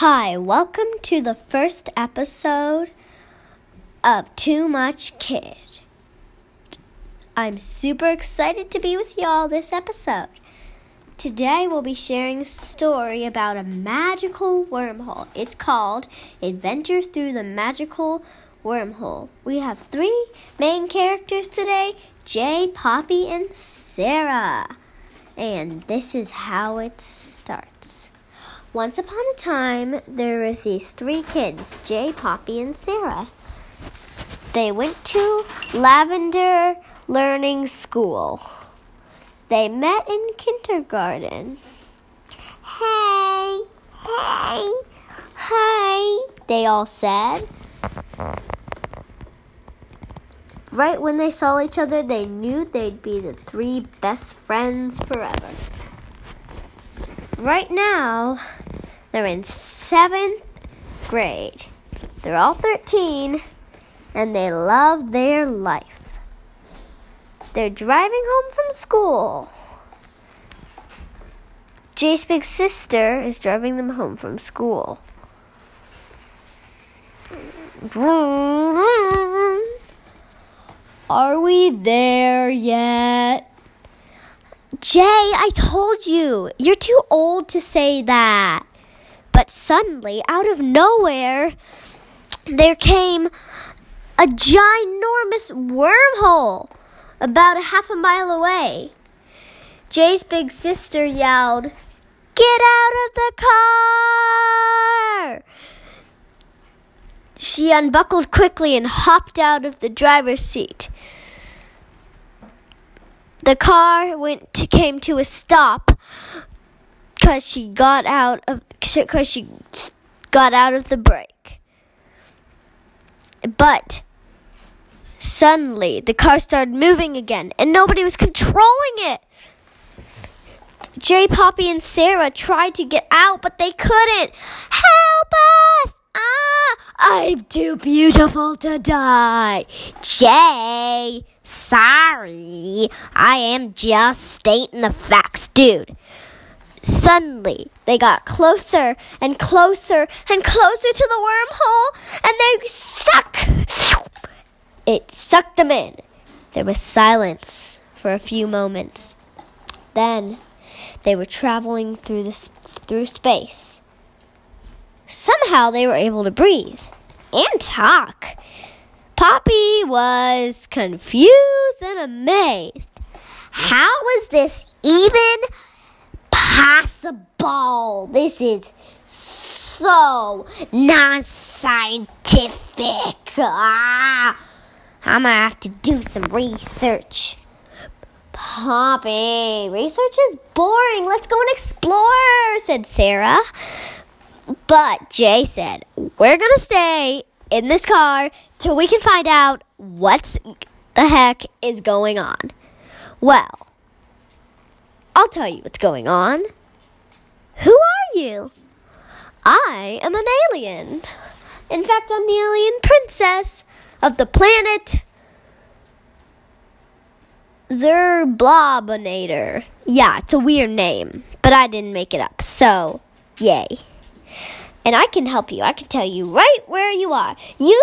Hi, welcome to the first episode of Too Much Kid. I'm super excited to be with y'all this episode. Today we'll be sharing a story about a magical wormhole. It's called Adventure Through the Magical Wormhole. We have three main characters today Jay, Poppy, and Sarah. And this is how it starts. Once upon a time, there were these three kids Jay, Poppy, and Sarah. They went to Lavender Learning School. They met in kindergarten. Hey, hey, hey, they all said. Right when they saw each other, they knew they'd be the three best friends forever. Right now, they're in seventh grade. They're all 13 and they love their life. They're driving home from school. Jay's big sister is driving them home from school. Are we there yet? Jay, I told you, you're too old to say that. But suddenly, out of nowhere, there came a ginormous wormhole about a half a mile away. Jay's big sister yelled, Get out of the car! She unbuckled quickly and hopped out of the driver's seat. The car went to, came to a stop because she got out of because she got out of the brake. But suddenly the car started moving again and nobody was controlling it. Jay, Poppy, and Sarah tried to get out, but they couldn't. Help us! Ah, I'm too beautiful to die. Jay, sorry. I am just stating the facts, dude. Suddenly, they got closer and closer and closer to the wormhole, and they suck. It sucked them in. There was silence for a few moments. Then they were traveling through the, through space. Somehow they were able to breathe and talk. Poppy was confused and amazed. How was this even possible. This is so non scientific. Ah, I'm gonna have to do some research. Poppy, research is boring. Let's go and explore, said Sarah. But Jay said, We're gonna stay in this car till we can find out what the heck is going on. Well, I'll tell you what's going on. Who are you? I am an alien. In fact, I'm the alien princess of the planet Zerblobinator. Yeah, it's a weird name, but I didn't make it up, so yay. And I can help you. I can tell you right where you are. You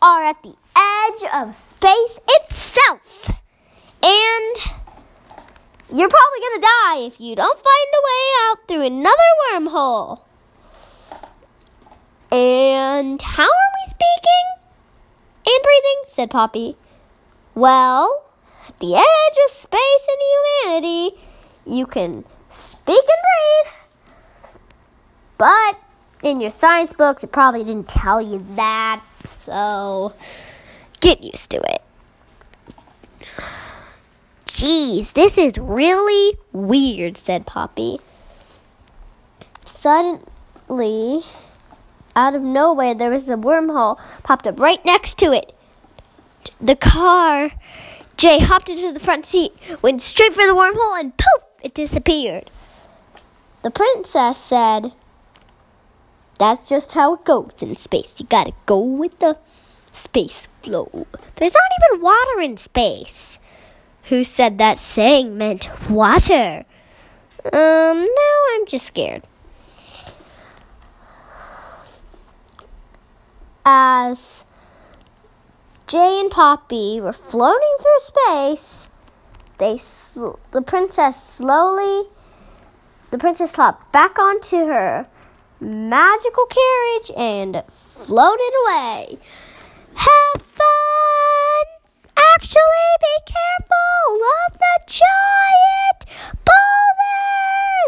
are at the edge of space itself. And you're probably gonna die if you don't find a way out through another wormhole. And how are we speaking and breathing? said Poppy. Well, at the edge of space and humanity, you can speak and breathe. But in your science books, it probably didn't tell you that. So get used to it. Geez, this is really weird, said Poppy. Suddenly, out of nowhere, there was a wormhole popped up right next to it. The car, Jay hopped into the front seat, went straight for the wormhole, and poof, it disappeared. The princess said, That's just how it goes in space. You gotta go with the space flow. There's not even water in space. Who said that saying meant water? Um, now I'm just scared. as Jay and Poppy were floating through space, they sl- the princess slowly the princess hopped back onto her magical carriage and floated away. Have! Actually, be careful of the giant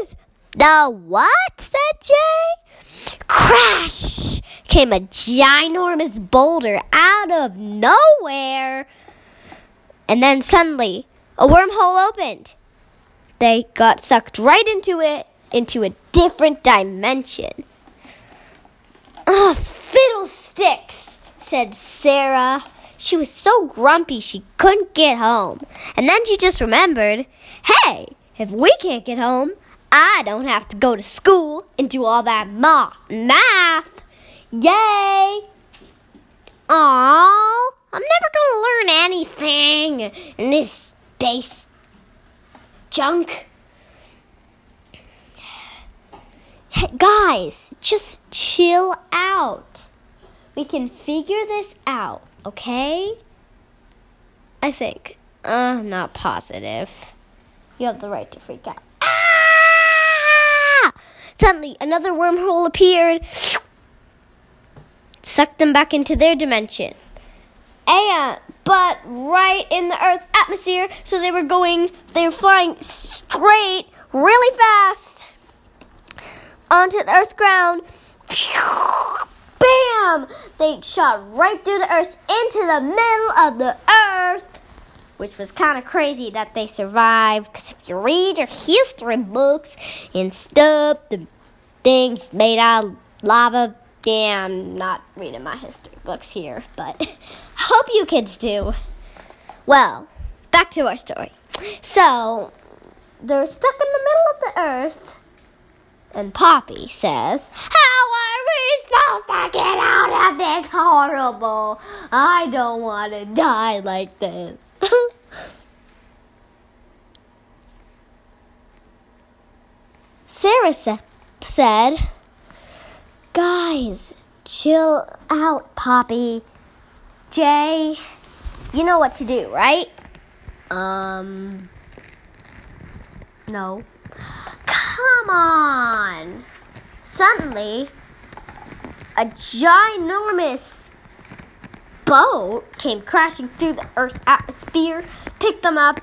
boulders! The what? said Jay. Crash! Came a ginormous boulder out of nowhere. And then suddenly, a wormhole opened. They got sucked right into it, into a different dimension. Ah, fiddlesticks, said Sarah. She was so grumpy she couldn't get home. And then she just remembered hey, if we can't get home, I don't have to go to school and do all that ma- math. Yay! Aww, I'm never gonna learn anything in this space junk. Hey, guys, just chill out. We can figure this out, okay? I think. Uh, I'm not positive. You have the right to freak out. Ah! Suddenly, another wormhole appeared, sucked them back into their dimension. And, but right in the Earth's atmosphere, so they were going, they were flying straight, really fast onto the Earth's ground. They shot right through the Earth into the middle of the Earth, which was kind of crazy that they survived. Because if you read your history books and stuff, the things made out of lava. Yeah, I'm not reading my history books here, but I hope you kids do. Well, back to our story. So, they're stuck in the middle of the earth and Poppy says, How are we supposed to get out of this horrible? I don't want to die like this. Sarah sa- said, Guys, chill out, Poppy. Jay, you know what to do, right? Um, no. Come on! Suddenly, a ginormous boat came crashing through the Earth's atmosphere, picked them up,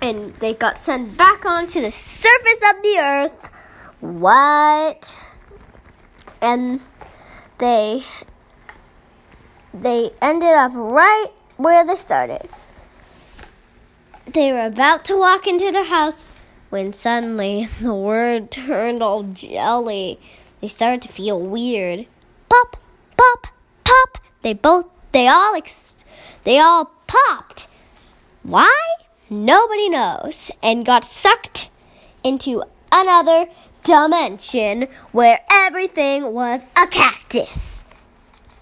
and they got sent back onto the surface of the Earth. What? And they they ended up right where they started. They were about to walk into their house when suddenly the word turned all jelly. They started to feel weird. Pop, pop, pop. They both, they all, ex- they all popped. Why? Nobody knows. And got sucked into another dimension where everything was a cactus.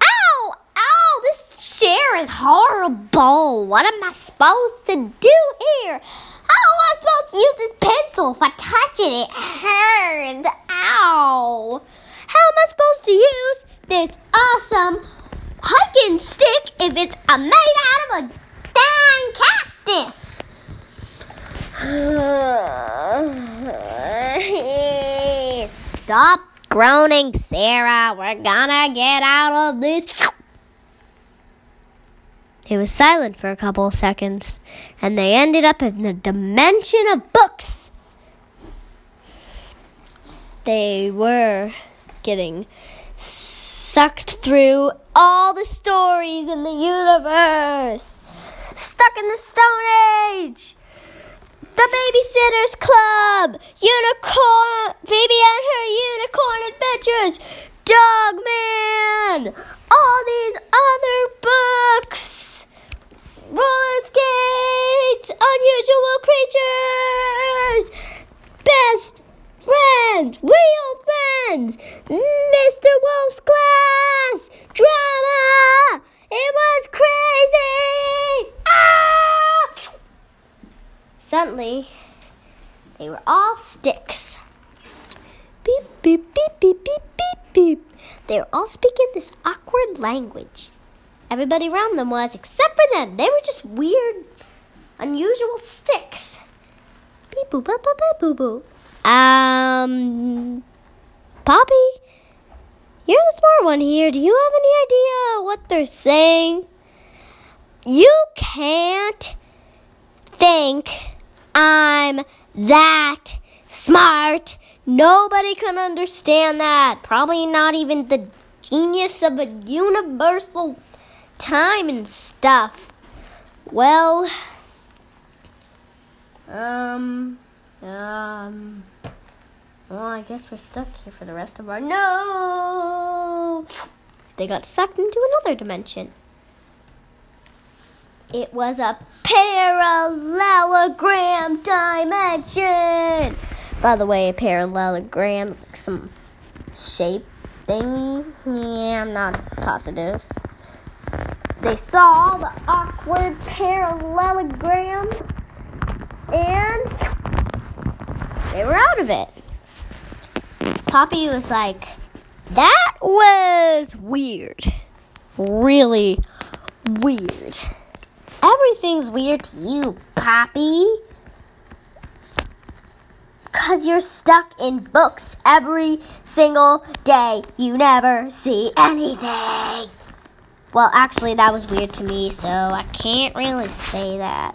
Ow! Ow! This chair is horrible. What am I supposed to do here? How am I supposed to use this pencil if I touch it? It hurts. Ow. How am I supposed to use this awesome hiking stick if it's made out of a dang cactus? Stop groaning, Sarah. We're gonna get out of this. It was silent for a couple of seconds, and they ended up in the dimension of books. They were getting sucked through all the stories in the universe. Stuck in the Stone Age. The Babysitter's Club, Unicorn, Baby and Her Unicorn Adventures, Dogman, all these other books, roller skates, unusual creatures, best friends, real friends, Mr. Wolf's class, drama. It was crazy. Ah! Suddenly, they were all sticks. Beep, beep, beep, beep, beep, beep, beep. They were all speaking this awkward language. everybody around them was, except for them. They were just weird, unusual sticks. Beep boop boop boop boop boo boo. Um, Poppy, you're the smart one here. Do you have any idea what they're saying? You can't think I'm that smart. Nobody can understand that. Probably not even the genius of a universal time and stuff. Well, um, um, well, I guess we're stuck here for the rest of our. No! They got sucked into another dimension. It was a parallelogram dimension. By the way, a parallelogram is like some shape Yeah, I'm not positive. They saw all the awkward parallelograms and they were out of it. Poppy was like, that was weird. Really weird. Everything's weird to you, Poppy. Because you're stuck in books every single day. You never see anything. Well, actually, that was weird to me, so I can't really say that.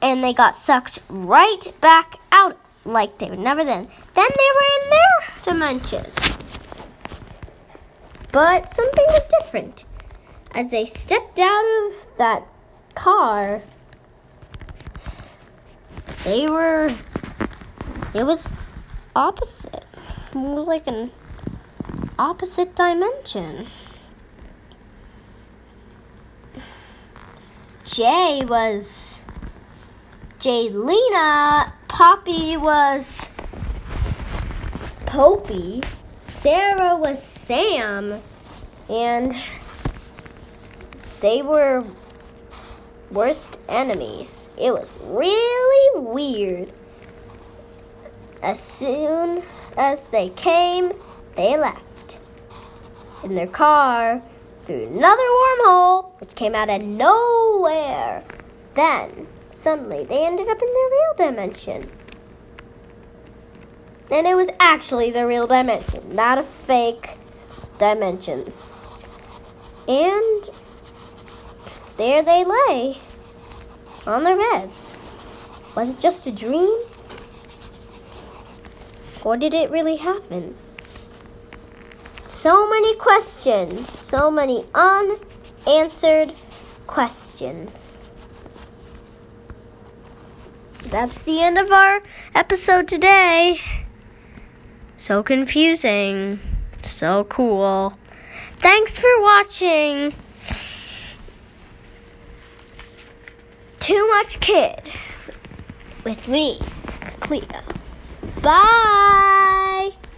And they got sucked right back out like they were never then. Then they were in their dimension. But something was different. As they stepped out of that car, they were. It was opposite. It was like an opposite dimension. Jay was Jaylena. Poppy was Popey. Sarah was Sam. And they were worst enemies. It was really weird. As soon as they came, they left. In their car, through another wormhole, which came out of nowhere. Then, suddenly, they ended up in their real dimension. And it was actually the real dimension, not a fake dimension. And there they lay on their beds. Was it just a dream? Or did it really happen? So many questions, so many unanswered questions. That's the end of our episode today. So confusing, so cool. Thanks for watching. Too Much Kid with me, Cleo. Bye.